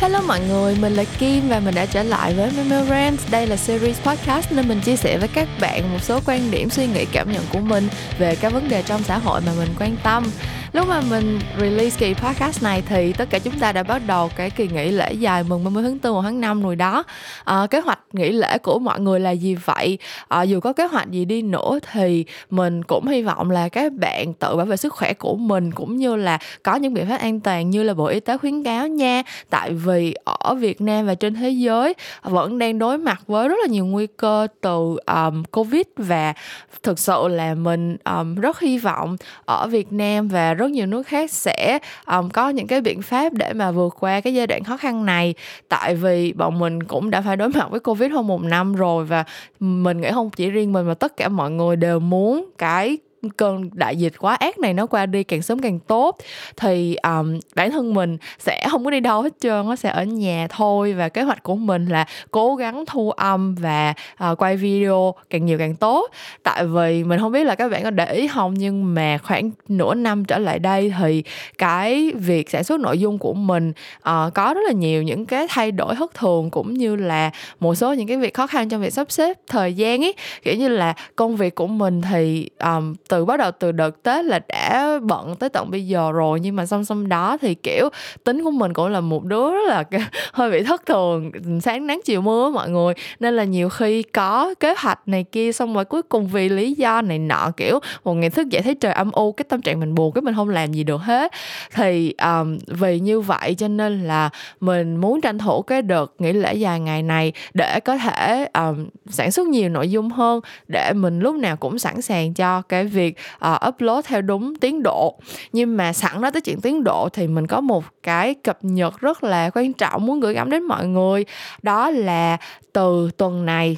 Hello mọi người, mình là Kim và mình đã trở lại với Memorance. Đây là series podcast nên mình chia sẻ với các bạn một số quan điểm, suy nghĩ, cảm nhận của mình về các vấn đề trong xã hội mà mình quan tâm. Lúc mà mình release kỳ podcast này thì tất cả chúng ta đã bắt đầu cái kỳ nghỉ lễ dài mừng 30 tháng 4 tháng 5 rồi đó. À, kế hoạch nghỉ lễ của mọi người là gì vậy? À, dù có kế hoạch gì đi nữa thì mình cũng hy vọng là các bạn tự bảo vệ sức khỏe của mình cũng như là có những biện pháp an toàn như là bộ y tế khuyến cáo nha. Tại vì vì ở Việt Nam và trên thế giới vẫn đang đối mặt với rất là nhiều nguy cơ từ um, Covid và thực sự là mình um, rất hy vọng ở Việt Nam và rất nhiều nước khác sẽ um, có những cái biện pháp để mà vượt qua cái giai đoạn khó khăn này. Tại vì bọn mình cũng đã phải đối mặt với covid hơn một năm rồi và mình nghĩ không chỉ riêng mình mà tất cả mọi người đều muốn cái cơn đại dịch quá ác này nó qua đi càng sớm càng tốt thì um, bản thân mình sẽ không có đi đâu hết trơn nó sẽ ở nhà thôi. Và kế hoạch của mình là cố gắng thu âm và uh, quay video càng nhiều càng tốt. Tại vì mình không biết là các bạn có để ý không nhưng mà khoảng nửa năm trở lại đây thì cái việc sản xuất nội dung của mình uh, có rất là nhiều những cái thay đổi thất thường cũng như là một số những cái việc khó khăn trong việc sắp xếp thời gian ấy. Kiểu như là công việc của mình thì um, từ từ bắt đầu từ đợt tết là đã bận tới tận bây giờ rồi. Nhưng mà song song đó thì kiểu tính của mình cũng là một đứa rất là hơi bị thất thường sáng nắng chiều mưa mọi người. Nên là nhiều khi có kế hoạch này kia xong rồi cuối cùng vì lý do này nọ kiểu một ngày thức dậy thấy trời âm u cái tâm trạng mình buồn cái mình không làm gì được hết. Thì um, vì như vậy cho nên là mình muốn tranh thủ cái đợt nghỉ lễ dài ngày này để có thể um, sản xuất nhiều nội dung hơn để mình lúc nào cũng sẵn sàng cho cái việc uh, upload theo đúng tiến độ. Nhưng mà sẵn nói tới chuyện tiến độ thì mình có một cái cập nhật rất là quan trọng muốn gửi gắm đến mọi người. Đó là từ tuần này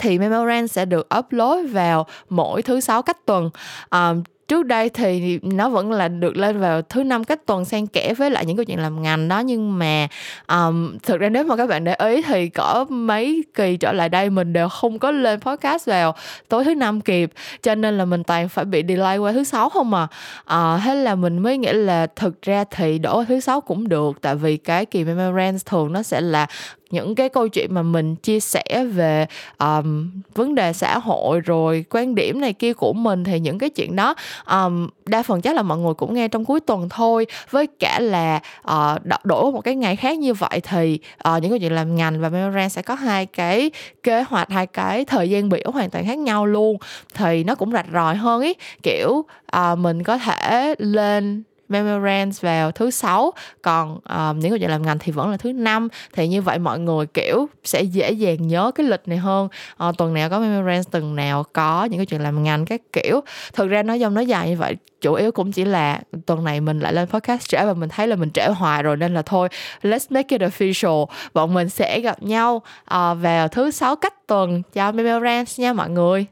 thì Memorand sẽ được upload vào mỗi thứ sáu cách tuần. Um, trước đây thì nó vẫn là được lên vào thứ năm cách tuần xen kẽ với lại những câu chuyện làm ngành đó nhưng mà um, thực ra nếu mà các bạn để ý thì có mấy kỳ trở lại đây mình đều không có lên podcast vào tối thứ năm kịp cho nên là mình toàn phải bị delay qua thứ sáu không à. Uh, thế là mình mới nghĩ là thực ra thì đổ thứ sáu cũng được tại vì cái kỳ memorand thường nó sẽ là những cái câu chuyện mà mình chia sẻ về um, vấn đề xã hội rồi quan điểm này kia của mình thì những cái chuyện đó um, đa phần chắc là mọi người cũng nghe trong cuối tuần thôi. Với cả là uh, đổi một cái ngày khác như vậy thì uh, những câu chuyện làm ngành và memorand sẽ có hai cái kế hoạch hai cái thời gian biểu hoàn toàn khác nhau luôn. Thì nó cũng rạch ròi hơn ý. Kiểu uh, mình có thể lên memorandums vào thứ sáu. Còn um, những người chuyện làm ngành thì vẫn là thứ năm. Thì như vậy mọi người kiểu sẽ dễ dàng nhớ cái lịch này hơn. Uh, tuần nào có memorandums tuần nào có những cái chuyện làm ngành các kiểu. Thực ra nói dòng nói dài như vậy chủ yếu cũng chỉ là tuần này mình lại lên podcast trễ và mình thấy là mình trễ hoài rồi nên là thôi let's make it official. Bọn mình sẽ gặp nhau uh, vào thứ sáu cách tuần. Cho memorandums nha mọi người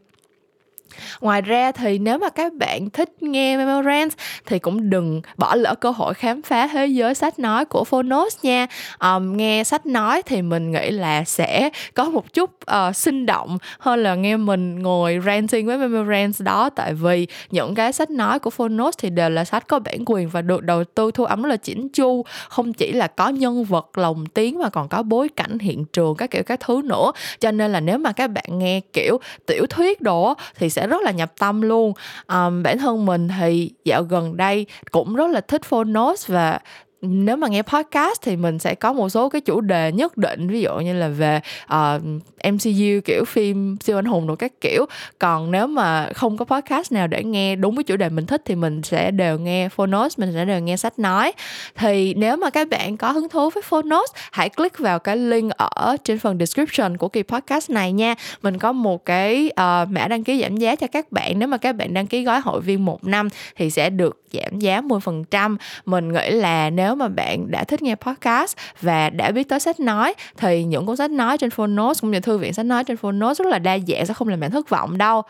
ngoài ra thì nếu mà các bạn thích nghe Memorance thì cũng đừng bỏ lỡ cơ hội khám phá thế giới sách nói của Phonos nha. Um, nghe sách nói thì mình nghĩ là sẽ có một chút uh, sinh động hơn là nghe mình ngồi ranting với Memorance đó. Tại vì những cái sách nói của Phonos thì đều là sách có bản quyền và được đầu tư thu âm rất là chỉnh chu. Không chỉ là có nhân vật lồng tiếng mà còn có bối cảnh hiện trường các kiểu các thứ nữa. Cho nên là nếu mà các bạn nghe kiểu tiểu thuyết đồ thì sẽ rất là nhập tâm luôn. Um, bản thân mình thì dạo gần đây cũng rất là thích phonos và nếu mà nghe podcast thì mình sẽ có một số cái chủ đề nhất định ví dụ như là về ờ, uh, MCU kiểu phim siêu anh hùng rồi các kiểu. Còn nếu mà không có podcast nào để nghe đúng với chủ đề mình thích thì mình sẽ đều nghe Phonos mình sẽ đều nghe sách nói. Thì nếu mà các bạn có hứng thú với Phonos hãy click vào cái link ở trên phần description của kỳ podcast này nha. Mình có một cái uh, mã đăng ký giảm giá cho các bạn. Nếu mà các bạn đăng ký gói hội viên một năm thì sẽ được giảm giá 10% mình nghĩ là nếu nếu mà bạn đã thích nghe podcast và đã biết tới sách nói, thì những cuốn sách nói trên Phonos cũng như thư viện sách nói trên Phonos rất là đa dạng, sẽ không làm bạn thất vọng đâu.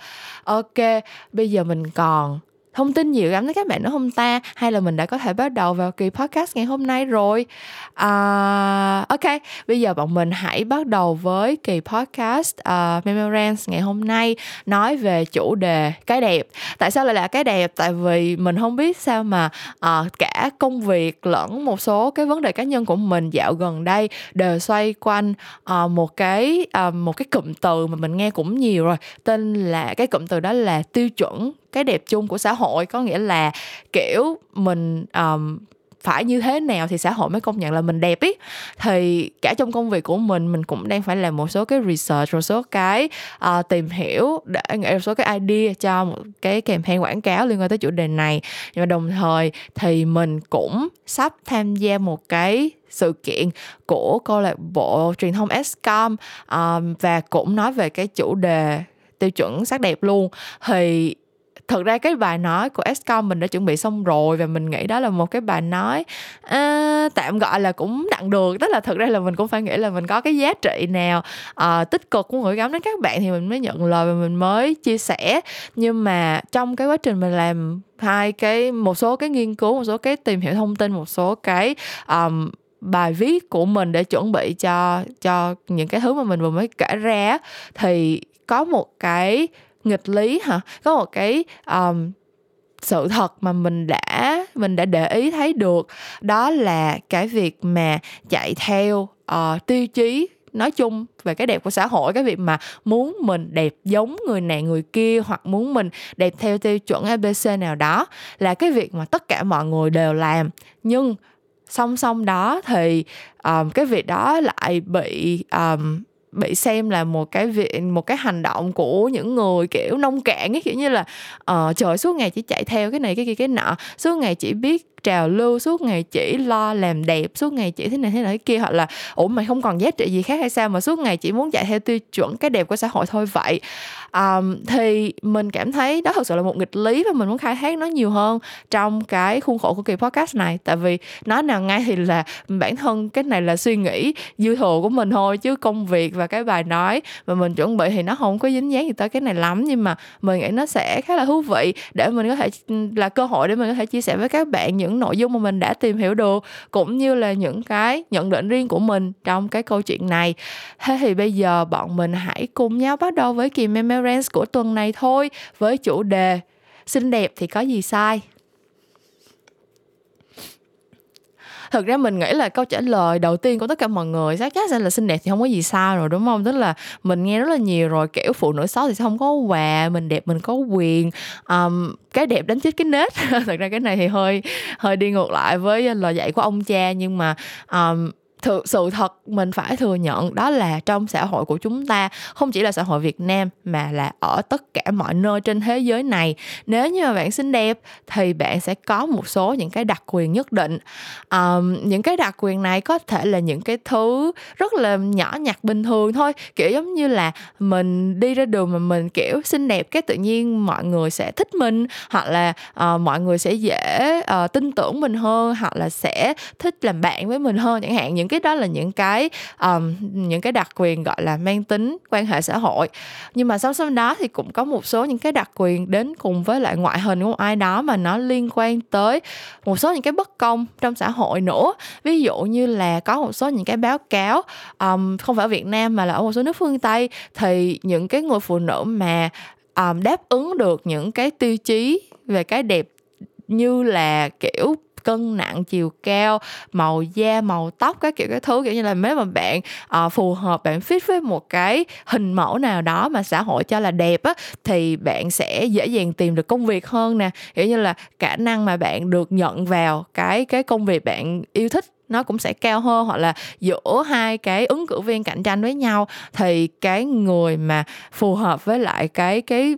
Ok, bây giờ mình còn thông tin nhiều lắm tới các bạn nữa không ta? Hay là mình đã có thể bắt đầu vào kỳ podcast ngày hôm nay rồi? Uh, ok bây giờ bọn mình hãy bắt đầu với kỳ podcast uh, Memorance ngày hôm nay nói về chủ đề cái đẹp. Tại sao lại là cái đẹp? Tại vì mình không biết sao mà uh, cả công việc lẫn một số cái vấn đề cá nhân của mình dạo gần đây đều xoay quanh uh, một cái uh, một cái cụm từ mà mình nghe cũng nhiều rồi. Tên là cái cụm từ đó là tiêu chuẩn cái đẹp chung của xã hội. Có nghĩa là kiểu mình um, phải như thế nào thì xã hội mới công nhận là mình đẹp ý. Thì cả trong công việc của mình mình cũng đang phải làm một số cái research một số cái uh, tìm hiểu để nghĩ một số cái idea cho một cái campaign quảng cáo liên quan tới chủ đề này. Nhưng mà đồng thời thì mình cũng sắp tham gia một cái sự kiện của câu lạc bộ truyền thông Scom um, và cũng nói về cái chủ đề tiêu chuẩn sắc đẹp luôn. Thì thực ra cái bài nói của Escom mình đã chuẩn bị xong rồi và mình nghĩ đó là một cái bài nói à, tạm gọi là cũng đặng được tức là thực ra là mình cũng phải nghĩ là mình có cái giá trị nào à, tích cực của gửi gắm đến các bạn thì mình mới nhận lời và mình mới chia sẻ. Nhưng mà trong cái quá trình mình làm hai cái một số cái nghiên cứu một số cái tìm hiểu thông tin một số cái um, bài viết của mình để chuẩn bị cho cho những cái thứ mà mình vừa mới kể ra thì có một cái nghịch lý hả? Có một cái um, sự thật mà mình đã mình đã để ý thấy được đó là cái việc mà chạy theo uh, tiêu chí nói chung về cái đẹp của xã hội cái việc mà muốn mình đẹp giống người này người kia hoặc muốn mình đẹp theo tiêu chuẩn abc nào đó là cái việc mà tất cả mọi người đều làm. Nhưng song song đó thì um, cái việc đó lại bị um, bị xem là một cái việc một cái hành động của những người kiểu nông cạn ấy kiểu như là uh, trời suốt ngày chỉ chạy theo cái này cái kia cái nọ suốt ngày chỉ biết trào lưu suốt ngày chỉ lo làm đẹp suốt ngày chỉ thế này thế này thế kia hoặc là ủa mày không còn giá trị gì khác hay sao mà suốt ngày chỉ muốn chạy theo tiêu chuẩn cái đẹp của xã hội thôi? Vậy um, thì mình cảm thấy đó thực sự là một nghịch lý và mình muốn khai thác nó nhiều hơn trong cái khuôn khổ của kỳ podcast này. Tại vì nói nào ngay thì là bản thân cái này là suy nghĩ dư thừa của mình thôi chứ công việc và cái bài nói mà mình chuẩn bị thì nó không có dính dáng gì tới cái này lắm. Nhưng mà mình nghĩ nó sẽ khá là thú vị để mình có thể ừ, là cơ hội để mình có thể chia sẻ với các bạn những nội dung mà mình đã tìm hiểu được, cũng như là những cái nhận định riêng của mình trong cái câu chuyện này. Thế thì bây giờ bọn mình hãy cùng nhau bắt đầu với kỳ memorance của tuần này thôi, với chủ đề xinh đẹp thì có gì sai? Thực ra mình nghĩ là câu trả lời đầu tiên của tất cả mọi người chắc chắc sẽ là xinh đẹp thì không có gì sai rồi đúng không? Tức là mình nghe rất là nhiều rồi kiểu phụ nữ xấu thì sẽ không có quà mình đẹp mình có quyền um, cái đẹp đánh chết cái nết. Thật ra cái này thì hơi hơi đi ngược lại với lời dạy của ông cha nhưng mà um, thực sự thật mình phải thừa nhận đó là trong xã hội của chúng ta không chỉ là xã hội Việt Nam mà là ở tất cả mọi nơi trên thế giới này. Nếu như mà bạn xinh đẹp thì bạn sẽ có một số những cái đặc quyền nhất định. Um, những cái đặc quyền này có thể là những cái thứ rất là nhỏ nhặt bình thường thôi. Kiểu giống như là mình đi ra đường mà mình kiểu xinh đẹp cái tự nhiên mọi người sẽ thích mình hoặc là uh, mọi người sẽ dễ uh, tin tưởng mình hơn hoặc là sẽ thích làm bạn với mình hơn chẳng hạn. Những cái đó là những cái um, những cái đặc quyền gọi là mang tính quan hệ xã hội. Nhưng mà song song đó thì cũng có một số những cái đặc quyền đến cùng với lại ngoại hình của một ai đó mà nó liên quan tới một số những cái bất công trong xã hội nữa. Ví dụ như là có một số những cái báo cáo um, không phải ở Việt Nam mà là ở một số nước phương Tây thì những cái người phụ nữ mà um, đáp ứng được những cái tiêu chí về cái đẹp như là kiểu cân nặng chiều cao màu da màu tóc các kiểu cái thứ. Kiểu như là nếu mà bạn uh, phù hợp bạn fit với một cái hình mẫu nào đó mà xã hội cho là đẹp á thì bạn sẽ dễ dàng tìm được công việc hơn nè. Kiểu như là khả năng mà bạn được nhận vào cái cái công việc bạn yêu thích nó cũng sẽ cao hơn hoặc là giữa hai cái ứng cử viên cạnh tranh với nhau thì cái người mà phù hợp với lại cái cái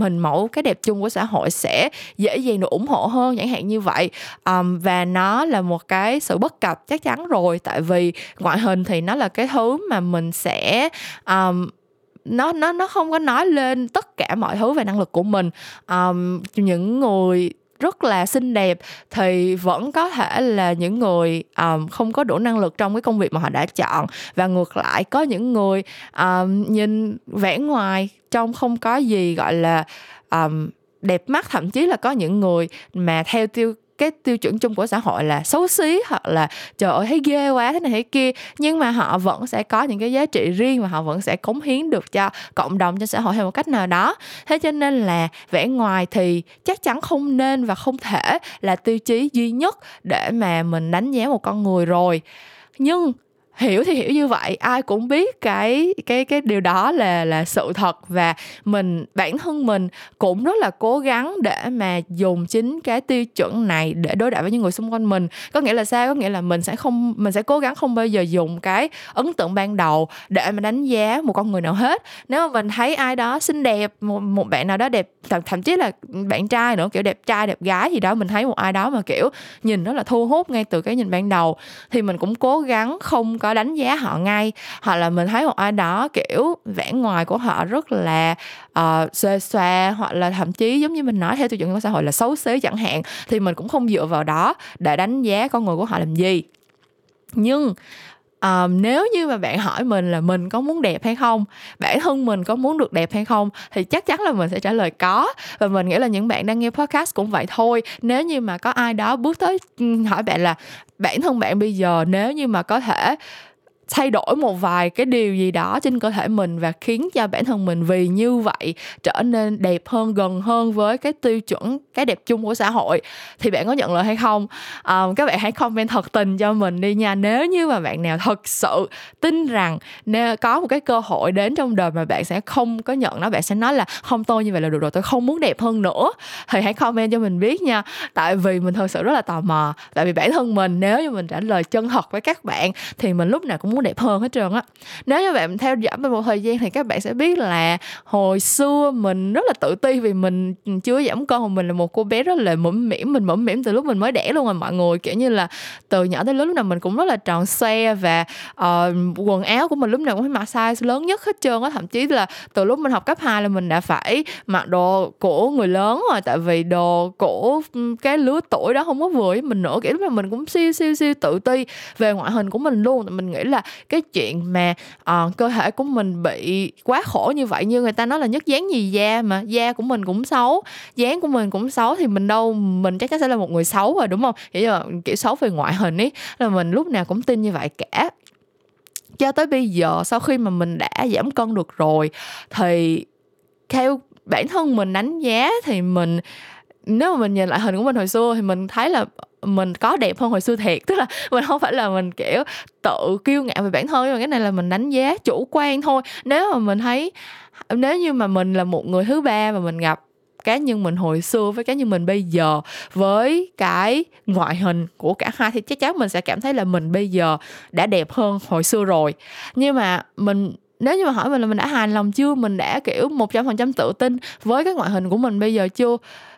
hình mẫu cái đẹp chung của xã hội sẽ dễ dàng được ủng hộ hơn chẳng hạn như vậy. Um, và nó là một cái sự bất cập chắc chắn rồi tại vì ngoại hình thì nó là cái thứ mà mình sẽ um, nó nó nó không có nói lên tất cả mọi thứ về năng lực của mình. Um, những người rất là xinh đẹp thì vẫn có thể là những người um, không có đủ năng lực trong cái công việc mà họ đã chọn. Và ngược lại có những người um, nhìn vẻ ngoài trông không có gì gọi là um, đẹp mắt thậm chí là có những người mà theo tiêu cái tiêu chuẩn chung của xã hội là xấu xí hoặc là, trời ơi, thấy ghê quá, thế này thế kia. Nhưng mà họ vẫn sẽ có những cái giá trị riêng và họ vẫn sẽ cống hiến được cho cộng đồng, cho xã hội theo một cách nào đó. Thế cho nên là vẻ ngoài thì chắc chắn không nên và không thể là tiêu chí duy nhất để mà mình đánh giá một con người rồi. Nhưng hiểu thì hiểu như vậy. Ai cũng biết cái cái cái điều đó là là sự thật và mình bản thân mình cũng rất là cố gắng để mà dùng chính cái tiêu chuẩn này để đối đãi với những người xung quanh mình. Có nghĩa là sao? Có nghĩa là mình sẽ không mình sẽ cố gắng không bao giờ dùng cái ấn tượng ban đầu để mà đánh giá một con người nào hết. Nếu mà mình thấy ai đó xinh đẹp một, một bạn nào đó đẹp thậm, thậm chí là bạn trai nữa kiểu đẹp trai đẹp gái gì đó mình thấy một ai đó mà kiểu nhìn rất là thu hút ngay từ cái nhìn ban đầu thì mình cũng cố gắng không có có đánh giá họ ngay. Hoặc là mình thấy một ai đó kiểu vẻ ngoài của họ rất là uh, xòe xòe hoặc là thậm chí giống như mình nói theo tiêu chuẩn của xã hội là xấu xí chẳng hạn thì mình cũng không dựa vào đó để đánh giá con người của họ làm gì. Nhưng um, nếu như mà bạn hỏi mình là mình có muốn đẹp hay không bản thân mình có muốn được đẹp hay không thì chắc chắn là mình sẽ trả lời có. Và mình nghĩ là những bạn đang nghe podcast cũng vậy thôi. Nếu như mà có ai đó bước tới ừ, hỏi bạn là bản thân bạn bây giờ nếu như mà có thể thay đổi một vài cái điều gì đó trên cơ thể mình và khiến cho bản thân mình vì như vậy trở nên đẹp hơn gần hơn với cái tiêu chuẩn cái đẹp chung của xã hội. Thì bạn có nhận lời hay không? Um, các bạn hãy comment thật tình cho mình đi nha. Nếu như mà bạn nào thật sự tin rằng nếu có một cái cơ hội đến trong đời mà bạn sẽ không có nhận nó bạn sẽ nói là không tôi như vậy là được rồi tôi không muốn đẹp hơn nữa. Thì hãy comment cho mình biết nha. Tại vì mình thật sự rất là tò mò. Tại vì bản thân mình nếu như mình trả lời chân thật với các bạn thì mình lúc nào cũng muốn đẹp hơn hết trơn á. Nếu như bạn theo dõi mình một thời gian thì các bạn sẽ biết là hồi xưa mình rất là tự ti vì mình chưa giảm cân mà mình là một cô bé rất là mũm mỉm mình mũm mỉm từ lúc mình mới đẻ luôn rồi mọi người. Kiểu như là từ nhỏ tới lớn lúc nào mình cũng rất là tròn xe và uh, quần áo của mình lúc nào cũng phải mặc size lớn nhất hết trơn á. Thậm chí là từ lúc mình học cấp 2 là mình đã phải mặc đồ của người lớn rồi tại vì đồ của cái lứa tuổi đó không có vừa với mình nữa. Kiểu là mình cũng siêu siêu siêu tự ti về ngoại hình của mình luôn. Mình nghĩ là cái chuyện mà uh, cơ thể của mình bị quá khổ như vậy như người ta nói là nhất dáng gì da mà da của mình cũng xấu dáng của mình cũng xấu thì mình đâu mình chắc chắn sẽ là một người xấu rồi đúng không? Kiểu là kiểu xấu về ngoại hình ấy là mình lúc nào cũng tin như vậy cả. Cho tới bây giờ sau khi mà mình đã giảm cân được rồi thì theo bản thân mình đánh giá thì mình nếu mà mình nhìn lại hình của mình hồi xưa thì mình thấy là mình có đẹp hơn hồi xưa thiệt. Tức là mình không phải là mình, kiểu, tự kiêu ngạo về bản thân, nhưng mà cái này là mình đánh giá chủ quan thôi. Nếu mà mình thấy, nếu như mà mình là một người thứ ba mà mình gặp cá nhân mình hồi xưa với cá nhân mình bây giờ với cái ngoại hình của cả hai thì chắc chắn mình sẽ cảm thấy là mình bây giờ đã đẹp hơn hồi xưa rồi. Nhưng mà mình, nếu như mà hỏi mình là mình đã hài lòng chưa? Mình đã, kiểu, một trăm phần trăm tự tin với cái ngoại hình của mình bây giờ chưa?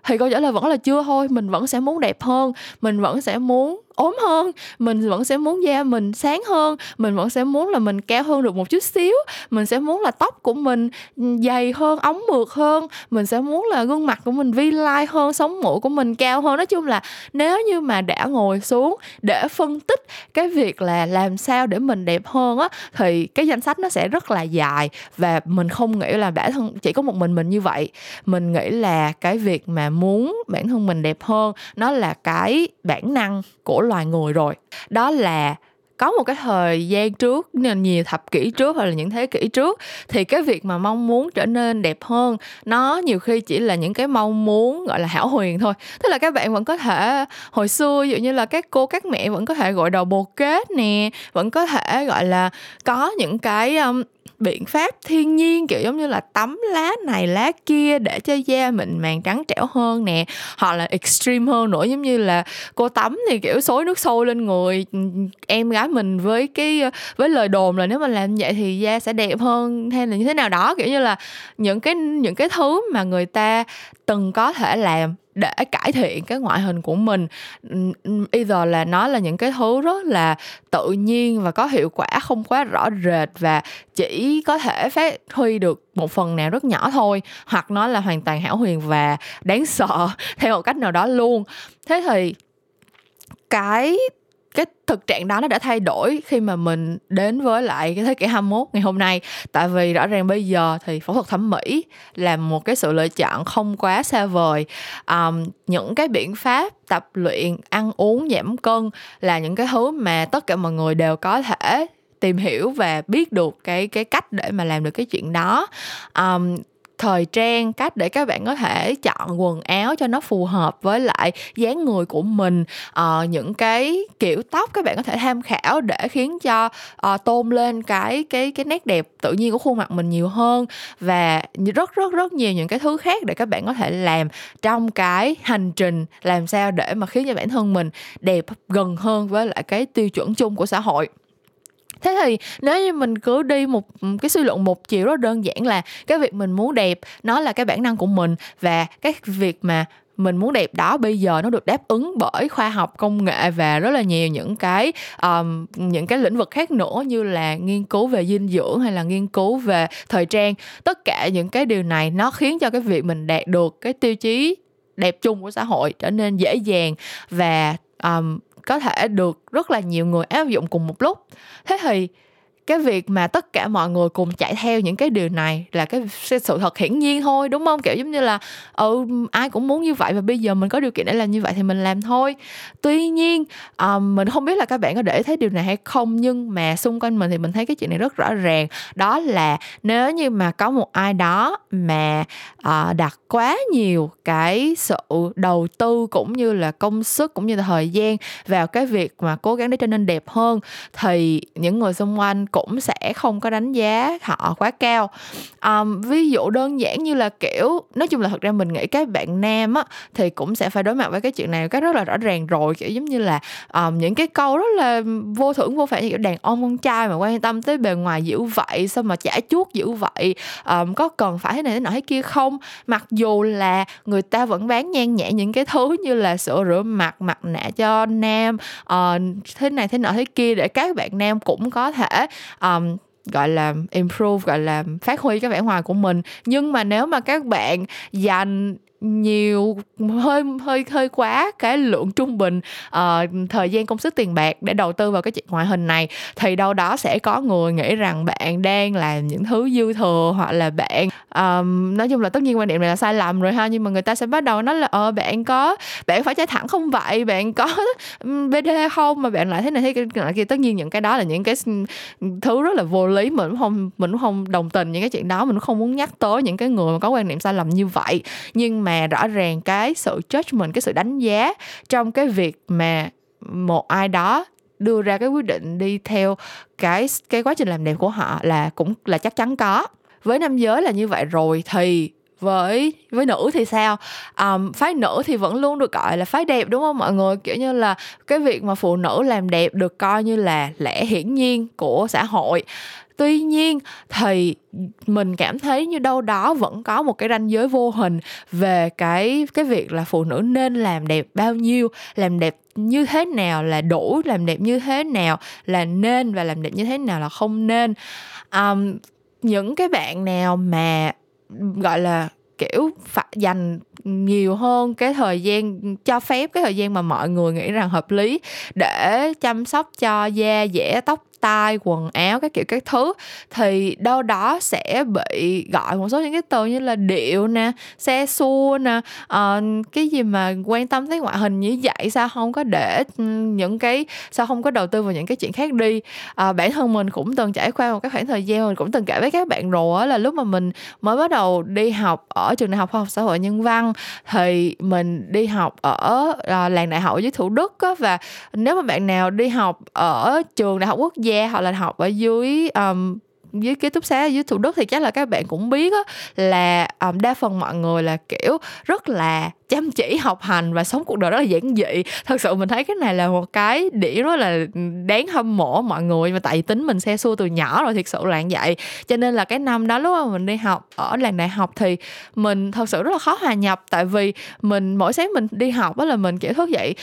Thì câu trả lời vẫn là chưa thôi. Mình vẫn sẽ muốn đẹp hơn. Mình vẫn sẽ muốn ốm hơn. Mình vẫn sẽ muốn da mình sáng hơn. Mình vẫn sẽ muốn là mình cao hơn được một chút xíu. Mình sẽ muốn là tóc của mình dày hơn, ống mượt hơn. Mình sẽ muốn là gương mặt của mình vi lai hơn, sống mũi của mình cao hơn. Nói chung là nếu như mà đã ngồi xuống để phân tích cái việc là làm sao để mình đẹp hơn á, thì cái danh sách nó sẽ rất là dài và mình không nghĩ là bản thân, chỉ có một mình mình như vậy. Mình nghĩ là cái việc mà muốn bản thân mình đẹp hơn nó là cái bản năng của loài người rồi. Đó là có một cái thời gian trước nên nhiều thập kỷ trước hoặc là những thế kỷ trước thì cái việc mà mong muốn trở nên đẹp hơn nó nhiều khi chỉ là những cái mong muốn gọi là hảo huyền thôi. Tức là các bạn vẫn có thể hồi xưa ví dụ như là các cô các mẹ vẫn có thể gọi đầu bồ kết nè vẫn có thể gọi là có những cái um, biện pháp thiên nhiên, kiểu giống như là tắm lá này, lá kia để cho da mình màng trắng trẻo hơn nè, hoặc là extreme hơn nữa, giống như là cô tắm thì, kiểu, xối nước sôi lên người em gái mình với cái với lời đồn là nếu mà làm vậy thì da sẽ đẹp hơn hay là như thế nào đó. Kiểu như là những cái những cái thứ mà người ta từng có thể làm để cải thiện cái ngoại hình của mình. Either là nó là những cái thứ rất là tự nhiên và có hiệu quả, không quá rõ rệt và chỉ có thể phát huy được một phần nào rất nhỏ thôi, hoặc nó là hoàn toàn hảo huyền và đáng sợ theo một cách nào đó luôn. Thế thì cái cái thực trạng đó nó đã thay đổi khi mà mình đến với lại cái thế kỷ 21 ngày hôm nay. Tại vì rõ ràng bây giờ thì phẫu thuật thẩm mỹ là một cái sự lựa chọn không quá xa vời. Um, những cái biện pháp tập luyện ăn uống giảm cân là những cái thứ mà tất cả mọi người đều có thể tìm hiểu và biết được cái cái cách để mà làm được cái chuyện đó. Um, thời trang cách để các bạn có thể chọn quần áo cho nó phù hợp với lại dáng người của mình. À, những cái kiểu tóc các bạn có thể tham khảo để khiến cho à, tôn lên cái cái cái nét đẹp tự nhiên của khuôn mặt mình nhiều hơn. Và rất rất rất nhiều những cái thứ khác để các bạn có thể làm trong cái hành trình làm sao để mà khiến cho bản thân mình đẹp gần hơn với lại cái tiêu chuẩn chung của xã hội thế thì nếu như mình cứ đi một cái suy luận một chiều rất đơn giản là cái việc mình muốn đẹp nó là cái bản năng của mình và cái việc mà mình muốn đẹp đó bây giờ nó được đáp ứng bởi khoa học công nghệ và rất là nhiều những cái um, những cái lĩnh vực khác nữa như là nghiên cứu về dinh dưỡng hay là nghiên cứu về thời trang. Tất cả những cái điều này nó khiến cho cái việc mình đạt được cái tiêu chí đẹp chung của xã hội trở nên dễ dàng và um, có thể được rất là nhiều người áp dụng cùng một lúc. Thế thì cái việc mà tất cả mọi người cùng chạy theo những cái điều này là cái sự thật hiển nhiên thôi đúng không? Kiểu giống như là ừ ai cũng muốn như vậy và bây giờ mình có điều kiện để làm như vậy thì mình làm thôi. Tuy nhiên um, mình không biết là các bạn có để thấy điều này hay không nhưng mà xung quanh mình thì mình thấy cái chuyện này rất rõ ràng. Đó là nếu như mà có một ai đó mà uh, đặt quá nhiều cái sự đầu tư cũng như là công sức cũng như là thời gian vào cái việc mà cố gắng để trở nên đẹp hơn thì những người xung quanh cũng cũng sẽ không có đánh giá họ quá cao. Um, ví dụ đơn giản như là kiểu nói chung là thật ra mình nghĩ các bạn nam á thì cũng sẽ phải đối mặt với cái chuyện này cái rất là rõ ràng rồi. Kiểu giống như là um, những cái câu rất là vô thưởng vô phạt như kiểu đàn ông con trai mà quan tâm tới bề ngoài dữ vậy sao mà chả chuốt dữ vậy? Um, có cần phải thế này thế nọ thế kia không? Mặc dù là người ta vẫn bán nhan nhẹ những cái thứ như là sữa rửa mặt mặt nạ cho nam uh, thế này thế nọ thế kia để các bạn nam cũng có thể um, gọi là improve gọi là phát huy cái vẻ ngoài của mình. Nhưng mà nếu mà các bạn dành nhiều hơi hơi hơi quá cái lượng trung bình uh, thời gian công sức tiền bạc để đầu tư vào cái chuyện ngoại hình này thì đâu đó sẽ có người nghĩ rằng bạn đang làm những thứ dư thừa hoặc là bạn um, nói chung là tất nhiên quan điểm này là sai lầm rồi ha nhưng mà người ta sẽ bắt đầu nói là ờ bạn có bạn phải trái thẳng không vậy? Bạn có bd không? Mà bạn lại thế này thế kia, tất nhiên những cái đó là những cái thứ rất là vô lý mình cũng không mình cũng không đồng tình những cái chuyện đó mình cũng không muốn nhắc tới những cái người mà có quan niệm sai lầm như vậy. Nhưng mà mà rõ ràng cái sự judgment cái sự đánh giá trong cái việc mà một ai đó đưa ra cái quyết định đi theo cái cái quá trình làm đẹp của họ là cũng là chắc chắn có. Với nam giới là như vậy rồi thì với với nữ thì sao? Um, phái nữ thì vẫn luôn được gọi là phái đẹp đúng không mọi người? Kiểu như là cái việc mà phụ nữ làm đẹp được coi như là lẽ hiển nhiên của xã hội tuy nhiên thì mình cảm thấy như đâu đó vẫn có một cái ranh giới vô hình về cái cái việc là phụ nữ nên làm đẹp bao nhiêu làm đẹp như thế nào là đủ làm đẹp như thế nào là nên và làm đẹp như thế nào là không nên. Um, những cái bạn nào mà gọi là kiểu phải dành nhiều hơn cái thời gian cho phép cái thời gian mà mọi người nghĩ rằng hợp lý để chăm sóc cho da dẻ tóc tai quần áo các kiểu các thứ thì đâu đó sẽ bị gọi một số những cái từ như là điệu nè xe xua nè uh, cái gì mà quan tâm tới ngoại hình như vậy sao không có để ừ, những cái sao không có đầu tư vào những cái chuyện khác đi. Uh, bản thân mình cũng từng trải qua một cái khoảng thời gian mình cũng từng kể với các bạn rồi là lúc mà mình mới bắt đầu đi học ở trường đại học khoa học xã hội nhân văn thì mình đi học ở uh, làng đại học dưới thủ đức á, và nếu mà bạn nào đi học ở trường đại học quốc gia gia hoặc là học ở dưới um, dưới ký túc xá dưới thủ đức thì chắc là các bạn cũng biết á, là um, đa phần mọi người là kiểu rất là chăm chỉ học hành và sống cuộc đời rất là giản dị. Thật sự mình thấy cái này là một cái điểm rất là đáng hâm mộ mọi người, mà tại vì tính mình xe xua từ nhỏ rồi, thiệt sự là vậy. Cho nên là cái năm đó lúc mà mình đi học ở làng đại học thì mình thật sự rất là khó hòa nhập, tại vì mình mỗi sáng mình đi học đó là mình, kiểu, thức dậy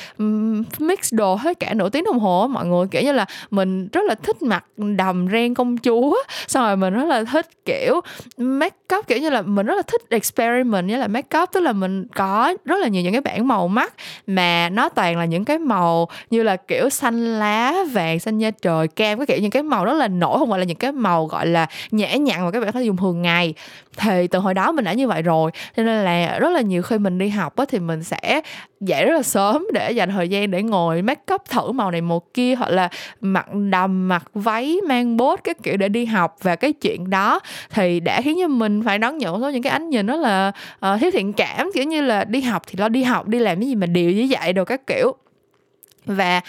mix đồ hết cả nửa tiếng đồng hồ mọi người. Kiểu như là mình rất là thích mặc đầm ren công chúa xong rồi mình rất là thích, kiểu, make up, kiểu như là mình rất là thích experiment, như là make up, tức là mình có rất là nhiều những cái bảng màu mắt mà nó toàn là những cái màu như là kiểu xanh lá vàng xanh da trời cam cái kiểu. Những cái màu rất là nổi không phải là những cái màu gọi là nhã nhặn mà các bạn có thể dùng thường ngày. Thì từ hồi đó mình đã như vậy rồi cho nên là rất là nhiều khi mình đi học á, thì mình sẽ dậy rất là sớm để dành thời gian để ngồi make up thử màu này màu kia hoặc là mặc đầm mặc váy mang bốt cái kiểu để đi học. Và cái chuyện đó thì đã khiến cho mình phải đón nhận số những cái ánh nhìn đó là uh, thiếu thiện cảm kiểu như là đi học thì lo đi học đi làm cái gì mà điều như vậy đồ các kiểu và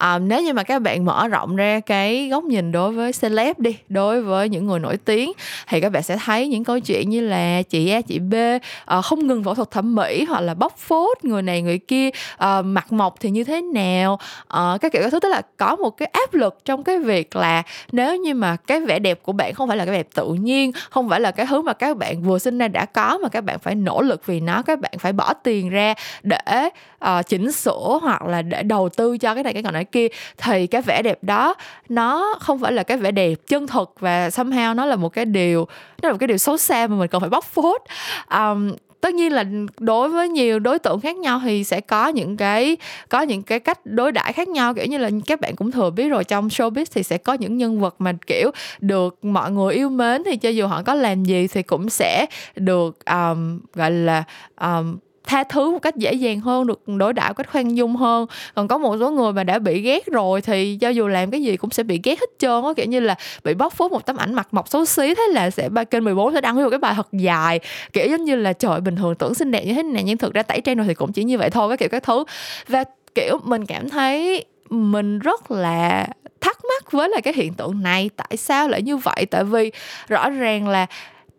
um, nếu như mà các bạn mở rộng ra cái góc nhìn đối với celeb đi đối với những người nổi tiếng thì các bạn sẽ thấy những câu chuyện như là chị A chị B uh, không ngừng phẫu thuật thẩm mỹ hoặc là bóc phốt người này người kia ờ, uh, mặt mộc thì như thế nào. Uh, các kiểu các thứ. Tức là có một cái áp lực trong cái việc là nếu như mà cái vẻ đẹp của bạn không phải là cái đẹp tự nhiên không phải là cái thứ mà các bạn vừa sinh ra đã có mà các bạn phải nỗ lực vì nó các bạn phải bỏ tiền ra để uh, chỉnh sửa hoặc là để đầu tư cho cái này cái còn cái kia thì cái vẻ đẹp đó nó không phải là cái vẻ đẹp chân thực và somehow nó là một cái điều nó là một cái điều xấu xa mà mình cần phải bóc phốt. Um, tất nhiên là đối với nhiều đối tượng khác nhau thì sẽ có những cái có những cái cách đối đãi khác nhau. Kiểu như là các bạn cũng thừa biết rồi trong showbiz thì sẽ có những nhân vật mà kiểu được mọi người yêu mến thì cho dù họ có làm gì thì cũng sẽ được um, gọi là um, tha thứ một cách dễ dàng hơn, được đối đãi một cách khoan dung hơn. Còn có một số người mà đã bị ghét rồi thì cho dù làm cái gì cũng sẽ bị ghét hết trơn á, kiểu như là bị bóc phốt một tấm ảnh mặt mộc xấu xí thế là sẽ ba kênh 14 sẽ đăng một cái bài thật dài, kiểu giống như là, trời, bình thường tưởng xinh đẹp như thế này nhưng thực ra tẩy trang rồi thì cũng chỉ như vậy thôi. Cái kiểu các thứ. Và, kiểu, mình cảm thấy mình rất là thắc mắc với lại cái hiện tượng này, tại sao lại như vậy? Tại vì rõ ràng là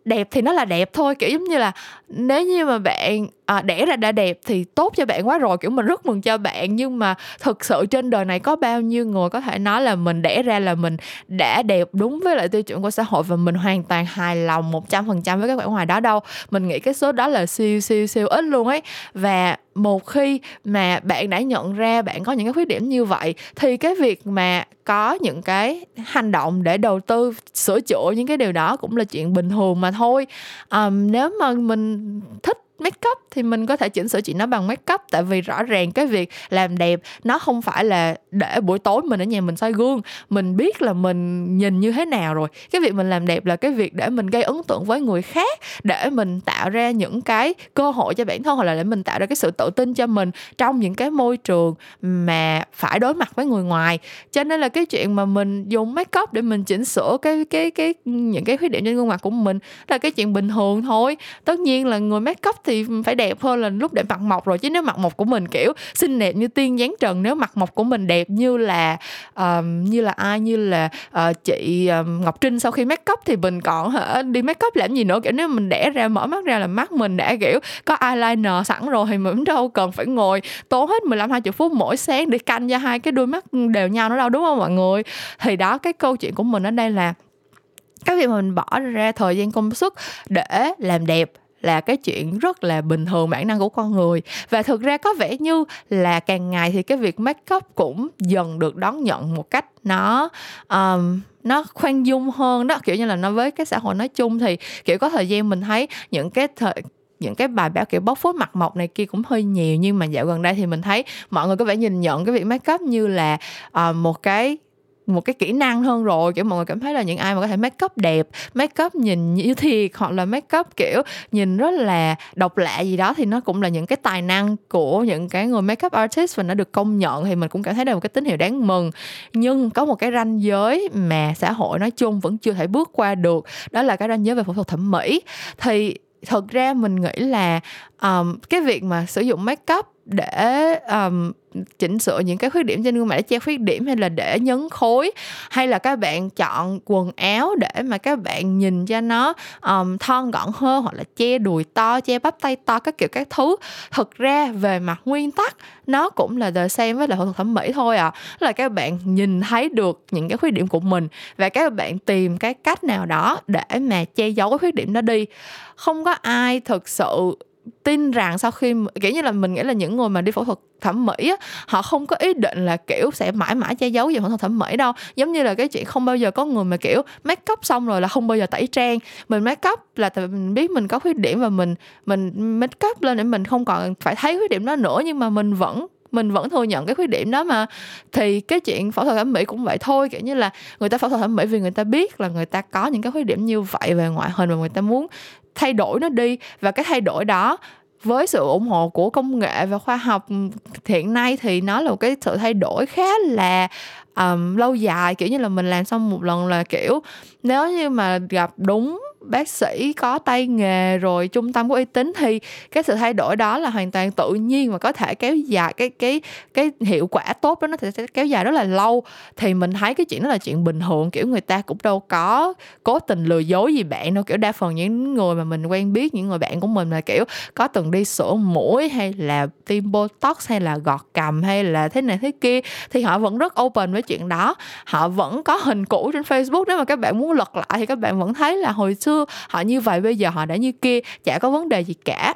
đẹp thì nó là đẹp thôi. Kiểu giống như là nếu như mà bạn à, đẻ ra đã đẹp thì tốt cho bạn quá rồi kiểu mình rất mừng cho bạn. Nhưng mà thực sự trên đời này có bao nhiêu người có thể nói là mình đẻ ra là mình đã đẹp đúng với lại tiêu chuẩn của xã hội và mình hoàn toàn hài lòng một trăm phần trăm với các bạn ngoài đó đâu? Mình nghĩ cái số đó là siêu siêu siêu ít luôn ấy. Và một khi mà bạn đã nhận ra bạn có những cái khuyết điểm như vậy thì cái việc mà có những cái hành động để đầu tư sửa chữa những cái điều đó cũng là chuyện bình thường mà thôi. Um, nếu mà mình thích make up thì mình có thể chỉnh sửa chị nó bằng make up. Tại vì rõ ràng cái việc làm đẹp, nó không phải là để buổi tối mình ở nhà mình soi gương. Mình biết là mình nhìn như thế nào rồi. Cái việc mình làm đẹp là cái việc để mình gây ấn tượng với người khác, để mình tạo ra những cái cơ hội cho bản thân hoặc là để mình tạo ra cái sự tự tin cho mình trong những cái môi trường mà phải đối mặt với người ngoài. Cho nên là cái chuyện mà mình dùng make up để mình chỉnh sửa cái cái cái, những cái khuyết điểm trên gương mặt của mình là cái chuyện bình thường thôi. Tất nhiên là người make up thì phải đẹp hơn là lúc để mặt mộc rồi. Chứ nếu mặt mộc của mình kiểu xinh đẹp như tiên dáng trần nếu mặt mộc của mình đẹp như là uh, như là ai? Như là uh, chị uh, Ngọc Trinh sau khi make up thì mình còn hả? Đi make up làm gì nữa? Kiểu nếu mình đẻ ra mở mắt ra là mắt mình đã kiểu có eyeliner sẵn rồi thì mình đâu cần phải ngồi tốn hết 15 20 phút mỗi sáng để canh cho hai cái đôi mắt đều nhau nó đâu đúng không mọi người? Thì đó cái câu chuyện của mình ở đây là cái việc mà mình bỏ ra thời gian công sức để làm đẹp là cái chuyện rất là bình thường bản năng của con người. Và thực ra có vẻ như là càng ngày thì cái việc make up cũng dần được đón nhận một cách nó um, nó khoan dung hơn đó. Kiểu như là nó với cái xã hội nói chung thì kiểu có thời gian mình thấy những cái thời những cái bài báo kiểu bóc phốt mặt mộc này kia cũng hơi nhiều. Nhưng mà dạo gần đây thì mình thấy mọi người có vẻ nhìn nhận cái việc make up như là uh, một cái một cái kỹ năng hơn rồi. Kiểu mọi người cảm thấy là những ai mà có thể make up đẹp make up nhìn như thiệt hoặc là make up kiểu nhìn rất là độc lạ gì đó thì nó cũng là những cái tài năng của những cái người make up artist và nó được công nhận thì mình cũng cảm thấy đây là một cái tín hiệu đáng mừng. Nhưng có một cái ranh giới mà xã hội nói chung vẫn chưa thể bước qua được đó là cái ranh giới về phẫu thuật thẩm mỹ. Thì thật ra mình nghĩ là um, cái việc mà sử dụng make up để um, chỉnh sửa những cái khuyết điểm trên gương mặt để che khuyết điểm hay là để nhấn khối hay là các bạn chọn quần áo để mà các bạn nhìn cho nó um, thon gọn hơn hoặc là che đùi to che bắp tay to các kiểu các thứ. Thực ra về mặt nguyên tắc nó cũng là the same với là phẫu thuật thẩm mỹ thôi à. Là các bạn nhìn thấy được những cái khuyết điểm của mình và các bạn tìm cái cách nào đó để mà che giấu cái khuyết điểm đó đi. Không có ai thực sự tin rằng sau khi kiểu như là mình nghĩ là những người mà đi phẫu thuật thẩm mỹ á, họ không có ý định là, kiểu, sẽ mãi mãi che giấu về phẫu thuật thẩm mỹ đâu. Giống như là cái chuyện không bao giờ có người mà, kiểu, make up xong rồi là không bao giờ tẩy trang. Mình make up là tại mình biết mình có khuyết điểm và mình mình make up lên để mình không còn phải thấy khuyết điểm đó nữa, nhưng mà mình vẫn mình vẫn thừa nhận cái khuyết điểm đó mà. Thì cái chuyện phẫu thuật thẩm mỹ cũng vậy thôi, kiểu như là người ta phẫu thuật thẩm mỹ vì người ta biết là người ta có những cái khuyết điểm như vậy về ngoại hình và người ta muốn thay đổi nó đi. Và cái thay đổi đó với sự ủng hộ của công nghệ và khoa học hiện nay thì nó là một cái sự thay đổi khá là um, lâu dài. Kiểu như là mình làm xong một lần là kiểu nếu như mà gặp đúng bác sĩ có tay nghề rồi trung tâm có uy tín thì cái sự thay đổi đó là hoàn toàn tự nhiên và có thể kéo dài cái cái cái hiệu quả tốt đó nó sẽ kéo dài rất là lâu. Thì mình thấy cái chuyện đó là chuyện bình thường, kiểu người ta cũng đâu có cố tình lừa dối gì bạn đâu. Kiểu đa phần những người mà mình quen biết, những người bạn của mình là, kiểu, có từng đi sổ mũi hay là tiêm botox hay là gọt cầm hay là thế này thế kia, thì họ vẫn rất open với chuyện đó. Họ vẫn có hình cũ trên facebook. Nếu mà các bạn muốn lật lại thì các bạn vẫn thấy là hồi xưa họ như vậy bây giờ họ đã như kia chả có vấn đề gì cả.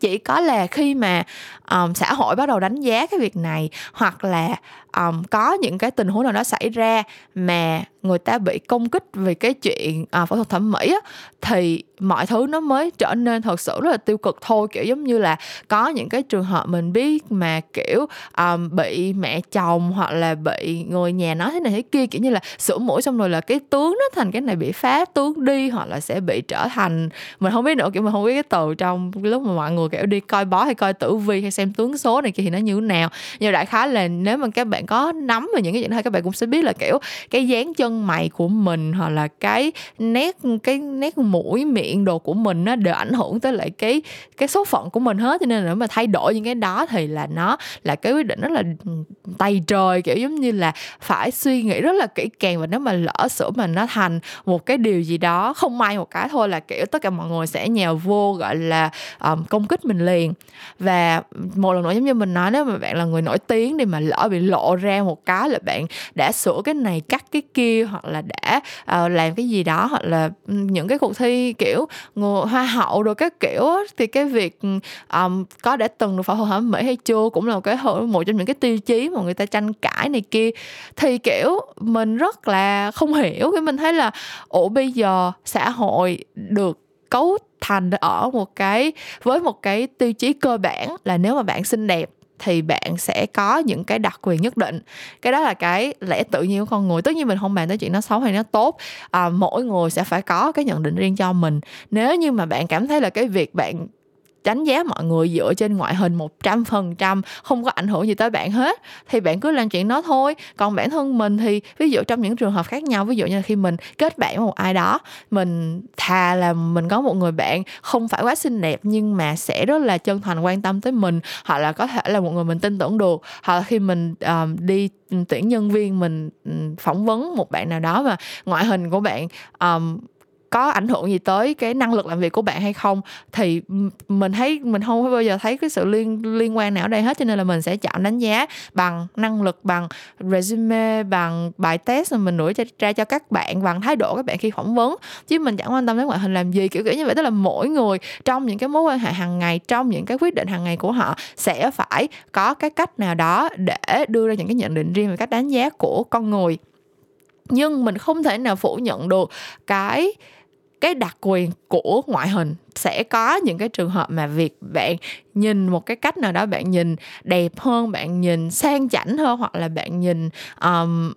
Chỉ có là khi mà um, xã hội bắt đầu đánh giá cái việc này hoặc là um, có những cái tình huống nào đó xảy ra mà người ta bị công kích vì cái chuyện uh, phẫu thuật thẩm mỹ á, thì mọi thứ nó mới trở nên thật sự rất là tiêu cực thôi. Kiểu giống như là có những cái trường hợp mình biết mà kiểu um, bị mẹ chồng hoặc là bị người nhà nói thế này thế kia kiểu như là sửa mũi xong rồi là cái tướng nó thành cái này bị phá tướng đi hoặc là sẽ bị trở thành mình không biết nữa kiểu mình không biết cái từ trong lúc mà mọi người kiểu đi coi bó hay coi tử vi hay xem tướng số này kia thì nó như thế nào. Nhưng đại khái là nếu mà các bạn có nắm về những cái chuyện này các bạn cũng sẽ biết là kiểu cái dáng chân mày của mình hoặc là cái nét cái nét mũi miệng đồ của mình nó đều ảnh hưởng tới lại cái cái số phận của mình hết. Cho nên là nếu mà thay đổi những cái đó thì là nó là cái quyết định rất là ừ, tay trời kiểu giống như là phải suy nghĩ rất là kỹ càng. Và nếu mà lỡ sửa mà nó thành một cái điều gì đó không may một cái thôi là kiểu tất cả mọi người sẽ nhào vô gọi là um, công kích mình liền. Và một lần nữa giống như mình nói nếu mà bạn là người nổi tiếng đi mà lỡ bị lộ ra một cái là bạn đã sửa cái này cắt cái kia hoặc là đã uh, làm cái gì đó hoặc là ừ, những cái cuộc thi kiểu người hoa hậu rồi các kiểu thì cái việc um, có đã từng được phẫu thuật thẩm mỹ hay chưa cũng là một cái một trong những cái tiêu chí mà người ta tranh cãi này kia. Thì kiểu mình rất là không hiểu cái mình thấy là ủa bây giờ xã hội được cấu thành ở một cái với một cái tiêu chí cơ bản là nếu mà bạn xinh đẹp thì bạn sẽ có những cái đặc quyền nhất định. Cái đó là cái lẽ tự nhiên của con người. Tất nhiên mình không bàn tới chuyện nó xấu hay nó tốt. À, mỗi người sẽ phải có cái nhận định riêng cho mình. Nếu như mà bạn cảm thấy là cái việc bạn đánh giá mọi người dựa trên ngoại hình một trăm phần trăm không có ảnh hưởng gì tới bạn hết. Thì bạn cứ làm chuyện đó thôi. Còn bản thân mình thì ví dụ trong những trường hợp khác nhau ví dụ như là khi mình kết bạn với một ai đó mình thà là mình có một người bạn không phải quá xinh đẹp nhưng mà sẽ rất là chân thành quan tâm tới mình. Hoặc là có thể là một người mình tin tưởng được. Hoặc là khi mình um, đi tuyển nhân viên mình ừ, phỏng vấn một bạn nào đó mà ngoại hình của bạn um, có ảnh hưởng gì tới cái năng lực làm việc của bạn hay không thì mình thấy mình không bao giờ thấy cái sự liên liên quan nào ở đây hết. Cho nên là mình sẽ chọn đánh giá bằng năng lực bằng resume bằng bài test mà mình đuổi ra, ra cho các bạn bằng thái độ các bạn khi phỏng vấn. Chứ mình chẳng quan tâm đến ngoại hình làm gì kiểu kiểu như vậy. Tức là mỗi người trong những cái mối quan hệ hàng ngày trong những cái quyết định hàng ngày của họ sẽ phải có cái cách nào đó để đưa ra những cái nhận định riêng về cách đánh giá của con người. Nhưng mình không thể nào phủ nhận được cái cái đặc quyền của ngoại hình. Sẽ có những cái trường hợp mà việc bạn nhìn một cái cách nào đó bạn nhìn đẹp hơn bạn nhìn sang chảnh hơn hoặc là bạn nhìn um,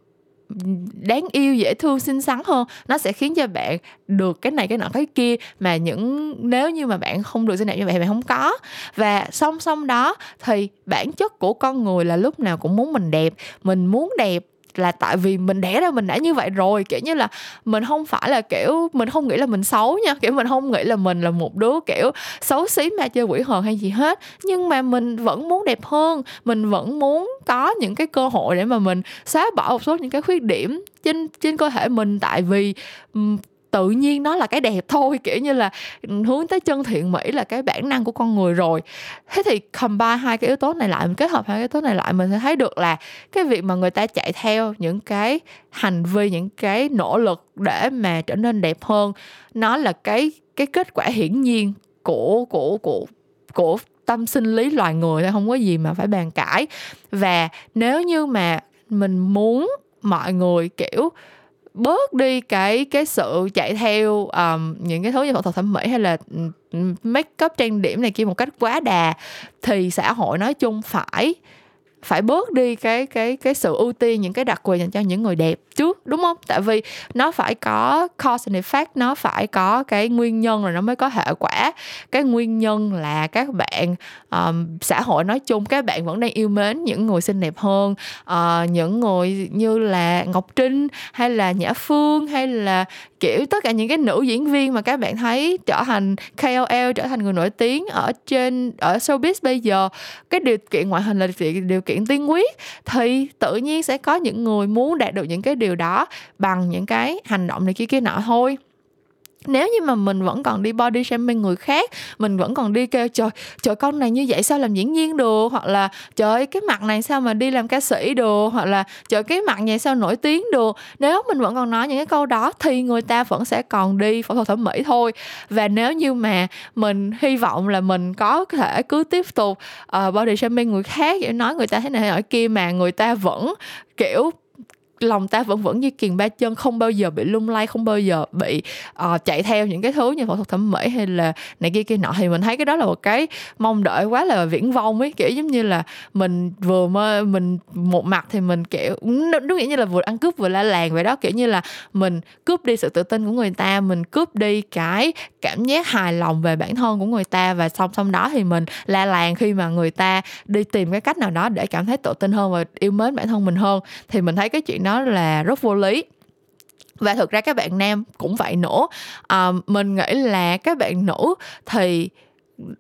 đáng yêu dễ thương xinh xắn hơn nó sẽ khiến cho bạn được cái này cái nọ cái kia mà những nếu như mà bạn không được xinh đẹp như vậy bạn không có. Và song song đó thì bản chất của con người là lúc nào cũng muốn mình đẹp mình muốn đẹp là tại vì mình đẻ ra mình đã như vậy rồi. Kiểu như là mình không phải là, kiểu, mình không nghĩ là mình xấu nha. Kiểu, mình không nghĩ là mình là một đứa, kiểu, xấu xí ma chơi quỷ hồn hay gì hết. Nhưng mà mình vẫn muốn đẹp hơn. Mình vẫn muốn có những cái cơ hội để mà mình xóa bỏ một số những cái khuyết điểm trên trên cơ thể mình. Tại vì tự nhiên nó là cái đẹp thôi, kiểu như là hướng tới chân thiện mỹ là cái bản năng của con người rồi. Thế thì combine hai cái yếu tố này lại mình kết hợp hai cái yếu tố này lại, mình sẽ thấy được là cái việc mà người ta chạy theo những cái hành vi, những cái nỗ lực để mà trở nên đẹp hơn, nó là cái cái kết quả hiển nhiên của của của của tâm sinh lý loài người thôi, không có gì mà phải bàn cãi. Và nếu như mà mình muốn mọi người, kiểu bớt đi cái cái sự chạy theo um, những cái thứ như phẫu thuật thẩm mỹ hay là make up trang điểm này kia một cách quá đà thì xã hội nói chung phải phải bớt đi cái cái cái sự ưu tiên những cái đặc quyền dành cho những người đẹp trước đúng không? Tại vì nó phải có cause and effect nó phải có cái nguyên nhân rồi nó mới có hệ quả. Cái nguyên nhân là các bạn um, xã hội nói chung các bạn vẫn đang yêu mến những người xinh đẹp hơn uh, những người như là ngọc trinh hay là nhã phương hay là kiểu tất cả những cái nữ diễn viên mà các bạn thấy trở thành KOL trở thành người nổi tiếng ở trên ở showbiz bây giờ. Cái điều kiện ngoại hình là điều kiện tiên quyết thì tự nhiên sẽ có những người muốn đạt được những cái điều đó bằng những cái hành động này kia kia nọ thôi. Nếu như mà mình vẫn còn đi body shaming người khác mình vẫn còn đi kêu trời trời con này như vậy sao làm diễn viên được? Hoặc là trời cái mặt này sao mà đi làm ca sĩ được? Hoặc là trời cái mặt này sao nổi tiếng được? Nếu mình vẫn còn nói những cái câu đó thì người ta vẫn sẽ còn đi phẫu thuật thẩm mỹ thôi. Và nếu như mà mình hy vọng là mình có thể cứ tiếp tục uh, body shaming người khác để nói người ta thế này thế kia mà người ta vẫn kiểu lòng ta vẫn vẫn như kiền ba chân không bao giờ bị lung lay không bao giờ bị uh, chạy theo những cái thứ như phẫu thuật thẩm mỹ hay là này kia kia nọ. Thì mình thấy cái đó là một cái mong đợi quá là viễn vông ấy kiểu giống như là mình vừa mơ mình một mặt thì mình kiểu đúng nghĩa như là vừa ăn cướp vừa la làng vậy đó. Kiểu như là mình cướp đi sự tự tin của người ta mình cướp đi cái cảm giác hài lòng về bản thân của người ta và song song đó thì mình la làng khi mà người ta đi tìm cái cách nào đó để cảm thấy tự tin hơn và yêu mến bản thân mình hơn. Thì mình thấy cái chuyện đó nó là rất vô lý. Và thực ra các bạn nam cũng vậy nữa. À, mình nghĩ là các bạn nữ thì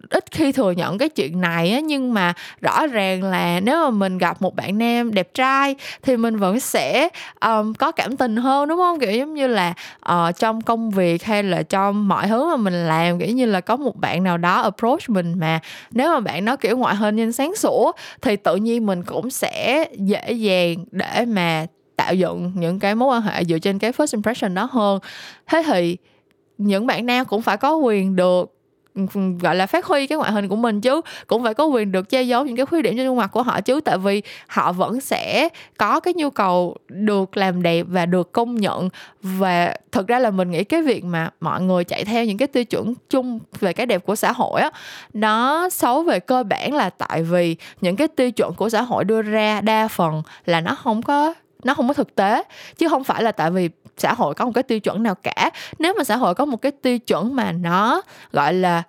ít khi thừa nhận cái chuyện này á nhưng mà rõ ràng là nếu mà mình gặp một bạn nam đẹp trai thì mình vẫn sẽ um, có cảm tình hơn đúng không? Kiểu giống như là uh, trong công việc hay là trong mọi thứ mà mình làm kiểu như là có một bạn nào đó approach mình mà nếu mà bạn nó kiểu ngoại hình nhìn sáng sủa thì tự nhiên mình cũng sẽ dễ dàng để mà tạo dựng những cái mối quan hệ dựa trên cái first impression đó hơn. Thế thì những bạn nam cũng phải có quyền được gọi là, phát huy cái ngoại hình của mình chứ, cũng phải có quyền được che giấu những cái khuyết điểm trên khuôn mặt của họ chứ. Tại vì họ vẫn sẽ có cái nhu cầu được làm đẹp và được công nhận. Và thực ra là mình nghĩ cái việc mà mọi người chạy theo những cái tiêu chuẩn chung về cái đẹp của xã hội á, nó xấu về cơ bản là tại vì những cái tiêu chuẩn của xã hội đưa ra đa phần là nó không có nó không có thực tế. Chứ không phải là tại vì xã hội có một cái tiêu chuẩn nào cả. Nếu mà xã hội có một cái tiêu chuẩn mà nó gọi là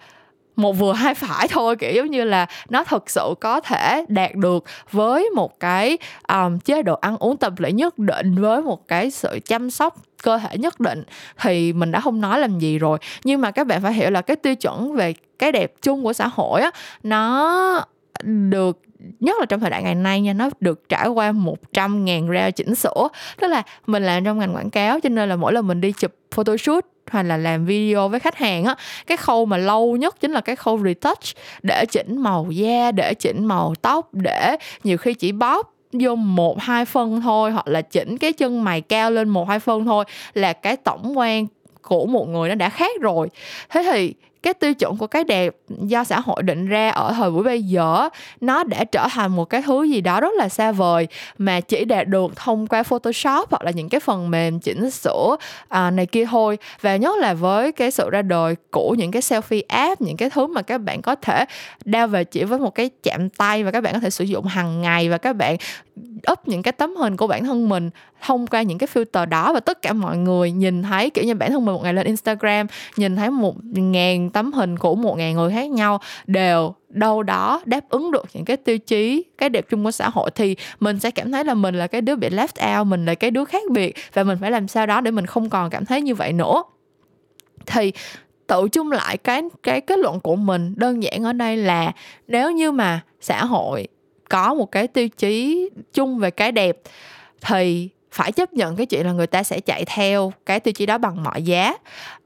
một vừa hai phải thôi kiểu giống như là nó thực sự có thể đạt được với một cái um, chế độ ăn uống tập luyện nhất định với một cái sự chăm sóc cơ thể nhất định thì mình đã không nói làm gì rồi. Nhưng mà các bạn phải hiểu là cái tiêu chuẩn về cái đẹp chung của xã hội á nó được nhất là trong thời đại ngày nay nha, nó được trải qua 100 ngàn ra chỉnh sửa. Tức là mình làm trong ngành quảng cáo, cho nên là mỗi lần mình đi chụp photoshoot hoặc là làm video với khách hàng á, cái khâu mà lâu nhất chính là cái khâu retouch, để chỉnh màu da, để chỉnh màu tóc, để nhiều khi chỉ bóp vô một, hai phân thôi, hoặc là chỉnh cái chân mày cao lên một, hai phân thôi là cái tổng quan của một người nó đã khác rồi. Thế thì cái tiêu chuẩn của cái đẹp do xã hội định ra ở thời buổi bây giờ nó đã trở thành một cái thứ gì đó rất là xa vời mà chỉ đạt được thông qua photoshop hoặc là những cái phần mềm chỉnh sửa à, này kia thôi. Và nhất là với cái sự ra đời của những cái selfie app những cái thứ mà các bạn có thể đeo về chỉ với một cái chạm tay và các bạn có thể sử dụng hàng ngày và các bạn up những cái tấm hình của bản thân mình thông qua những cái filter đó. Và tất cả mọi người nhìn thấy kiểu như bản thân mình một ngày lên Instagram nhìn thấy một ngàn tấm hình của một ngàn người khác nhau đều đâu đó đáp ứng được những cái tiêu chí, cái đẹp chung của xã hội. Thì mình sẽ cảm thấy là mình là cái đứa bị left out, mình là cái đứa khác biệt và mình phải làm sao đó để mình không còn cảm thấy như vậy nữa. Thì tự chung lại cái cái kết luận của mình đơn giản ở đây là nếu như mà xã hội có một cái tiêu chí chung về cái đẹp thì phải chấp nhận cái chuyện là người ta sẽ chạy theo cái tiêu chí đó bằng mọi giá.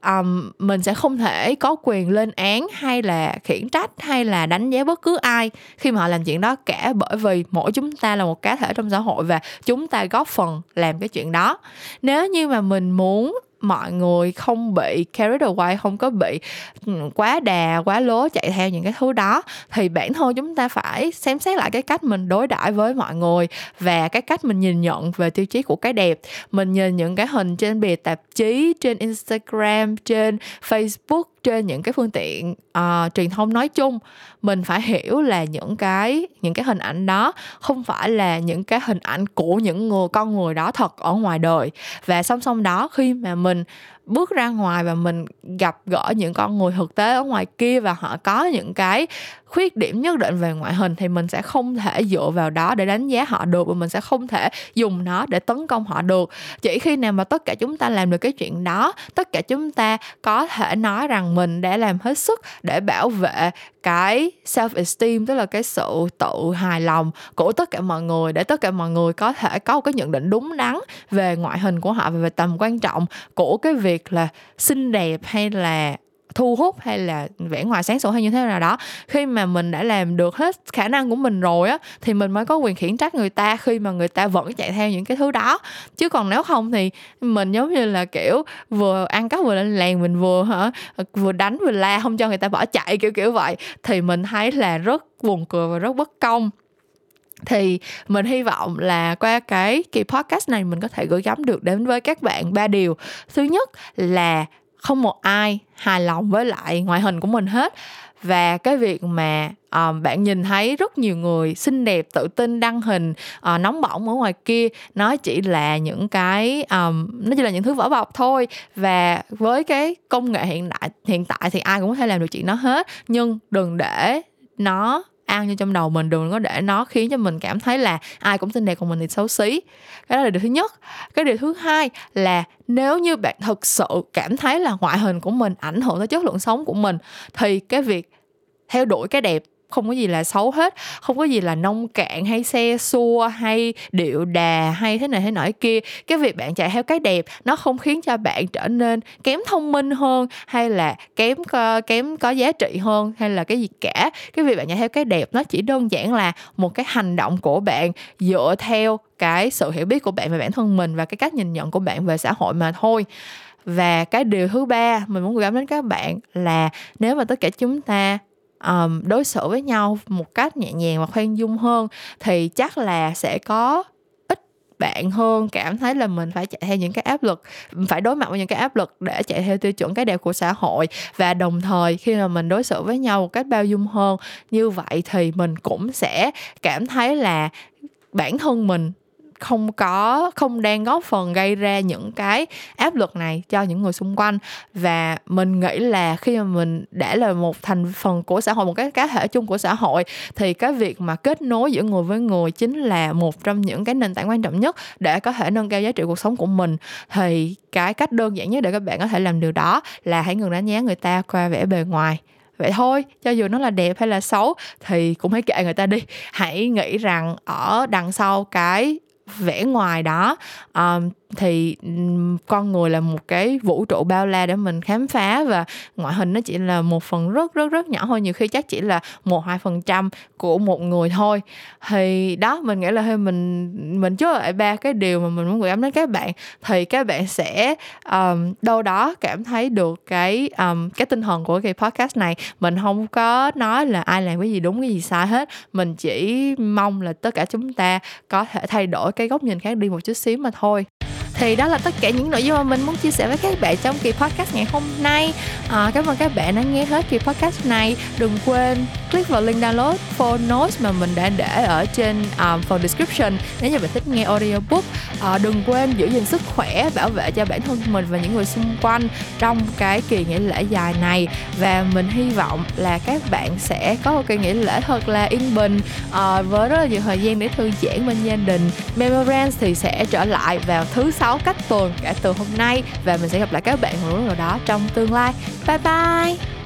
Um, mình sẽ không thể có quyền lên án hay là khiển trách hay là đánh giá bất cứ ai khi mà họ làm chuyện đó cả bởi vì mỗi chúng ta là một cá thể trong xã hội và chúng ta góp phần làm cái chuyện đó. Nếu như mà mình muốn mọi người không bị carried away, không có bị ừ, quá đà, quá lố chạy theo những cái thứ đó, thì bản thân chúng ta phải xem xét lại cái cách mình đối đãi với mọi người và cái cách mình nhìn nhận về tiêu chí của cái đẹp. Mình nhìn những cái hình trên bìa tạp chí, trên instagram, trên facebook trên những cái phương tiện uh, truyền thông nói chung. Mình phải hiểu là những cái những cái hình ảnh đó không phải là những cái hình ảnh của những người con người đó thật ở ngoài đời. Và song song đó khi mà mình bước ra ngoài và mình gặp gỡ những con người thực tế ở ngoài kia và họ có những cái khuyết điểm nhất định về ngoại hình thì mình sẽ không thể dựa vào đó để đánh giá họ được và mình sẽ không thể dùng nó để tấn công họ được. Chỉ khi nào mà tất cả chúng ta làm được cái chuyện đó, tất cả chúng ta có thể nói rằng mình đã làm hết sức để bảo vệ cái self esteem tức là cái sự tự hài lòng của tất cả mọi người để tất cả mọi người có thể có một cái nhận định đúng đắn về ngoại hình của họ và về tầm quan trọng của cái việc là xinh đẹp hay là thu hút hay là vẻ ngoài sáng sủa hay như thế nào đó. Khi mà mình đã làm được hết khả năng của mình rồi á, thì mình mới có quyền khiển trách người ta khi mà người ta vẫn chạy theo những cái thứ đó. Chứ còn nếu không thì mình giống như là, kiểu, vừa ăn cắp vừa lên làng, mình vừa, hả, vừa đánh vừa la không cho người ta bỏ chạy, kiểu kiểu vậy, thì mình thấy là rất buồn cười và rất bất công. Thì mình hy vọng là qua cái kỳ podcast này mình có thể gửi gắm được đến với các bạn ba điều. Thứ nhất là không một ai hài lòng với lại ngoại hình của mình hết. Và cái việc mà um, bạn nhìn thấy rất nhiều người xinh đẹp tự tin đăng hình uh, nóng bỏng ở ngoài kia nó chỉ là những cái um, nó chỉ là những thứ vỏ bọc thôi. Và với cái công nghệ hiện đại hiện tại thì ai cũng có thể làm được chuyện đó hết. Nhưng đừng để nó ăn như trong đầu mình đừng có để nó khiến cho mình cảm thấy là ai cũng xinh đẹp, còn mình thì xấu xí. Cái đó là điều thứ nhất. Cái điều thứ hai là nếu như bạn thực sự cảm thấy là ngoại hình của mình ảnh hưởng tới chất lượng sống của mình, thì cái việc theo đuổi cái đẹp không có gì là xấu hết không có gì là nông cạn hay xe xua hay điệu đà hay thế này thế nọ kia. Cái việc bạn chạy theo cái đẹp nó không khiến cho bạn trở nên kém thông minh hơn hay là kém có, kém có giá trị hơn hay là cái gì cả. Cái việc bạn chạy theo cái đẹp nó chỉ đơn giản là một cái hành động của bạn dựa theo cái sự hiểu biết của bạn về bản thân mình và cái cách nhìn nhận của bạn về xã hội mà thôi. Và cái điều thứ ba mình muốn gửi gắm đến các bạn là nếu mà tất cả chúng ta um, đối xử với nhau một cách nhẹ nhàng và khoan dung hơn thì chắc là sẽ có ít bạn hơn cảm thấy là mình phải chạy theo những cái áp lực phải đối mặt với những cái áp lực để chạy theo tiêu chuẩn cái đẹp của xã hội. Và đồng thời khi mà mình đối xử với nhau một cách bao dung hơn như vậy thì mình cũng sẽ cảm thấy là bản thân mình không có, không đang góp phần gây ra những cái áp lực này cho những người xung quanh. Và mình nghĩ là khi mà mình đã là một thành phần của xã hội, một cái cá thể chung của xã hội, thì cái việc mà kết nối giữa người với người chính là một trong những cái nền tảng quan trọng nhất để có thể nâng cao giá trị cuộc sống của mình. Thì cái cách đơn giản nhất để các bạn có thể làm điều đó là hãy ngừng đánh giá người ta qua vẻ bề ngoài. Vậy thôi, cho dù nó là đẹp hay là xấu thì cũng hãy kệ người ta đi. Hãy nghĩ rằng ở đằng sau cái vẻ ngoài đó. Um, thì con người là một cái vũ trụ bao la để mình khám phá và ngoại hình nó chỉ là một phần rất rất rất nhỏ thôi nhiều khi chắc chỉ là một hai phần trăm của một người thôi. Thì đó mình nghĩ là hơi mình mình chốt lại ba cái điều mà mình muốn gửi gắm đến các bạn thì các bạn sẽ um, đâu đó cảm thấy được cái um, cái tinh thần của cái podcast này. Mình không có nói là ai làm cái gì đúng cái gì sai hết. Mình chỉ mong là tất cả chúng ta có thể thay đổi cái góc nhìn khác đi một chút xíu mà thôi thì đó là tất cả những nội dung mà mình muốn chia sẻ với các bạn trong kỳ podcast ngày hôm nay. À, cảm ơn các bạn đã nghe hết kỳ podcast này. Đừng quên click vào link download for notes mà mình đã để ở trên um, phần description nếu như bạn thích nghe audiobook. À, đừng quên giữ gìn sức khỏe bảo vệ cho bản thân mình và những người xung quanh trong cái kỳ nghỉ lễ dài này. Và mình hy vọng là các bạn sẽ có một kỳ nghỉ lễ thật là yên bình à, với rất là nhiều thời gian để thư giãn bên gia đình. Memorance thì sẽ trở lại vào thứ sáu 6 cách tuần kể từ hôm nay. Và mình sẽ gặp lại các bạn một lúc nào đó trong tương lai. Bye bye!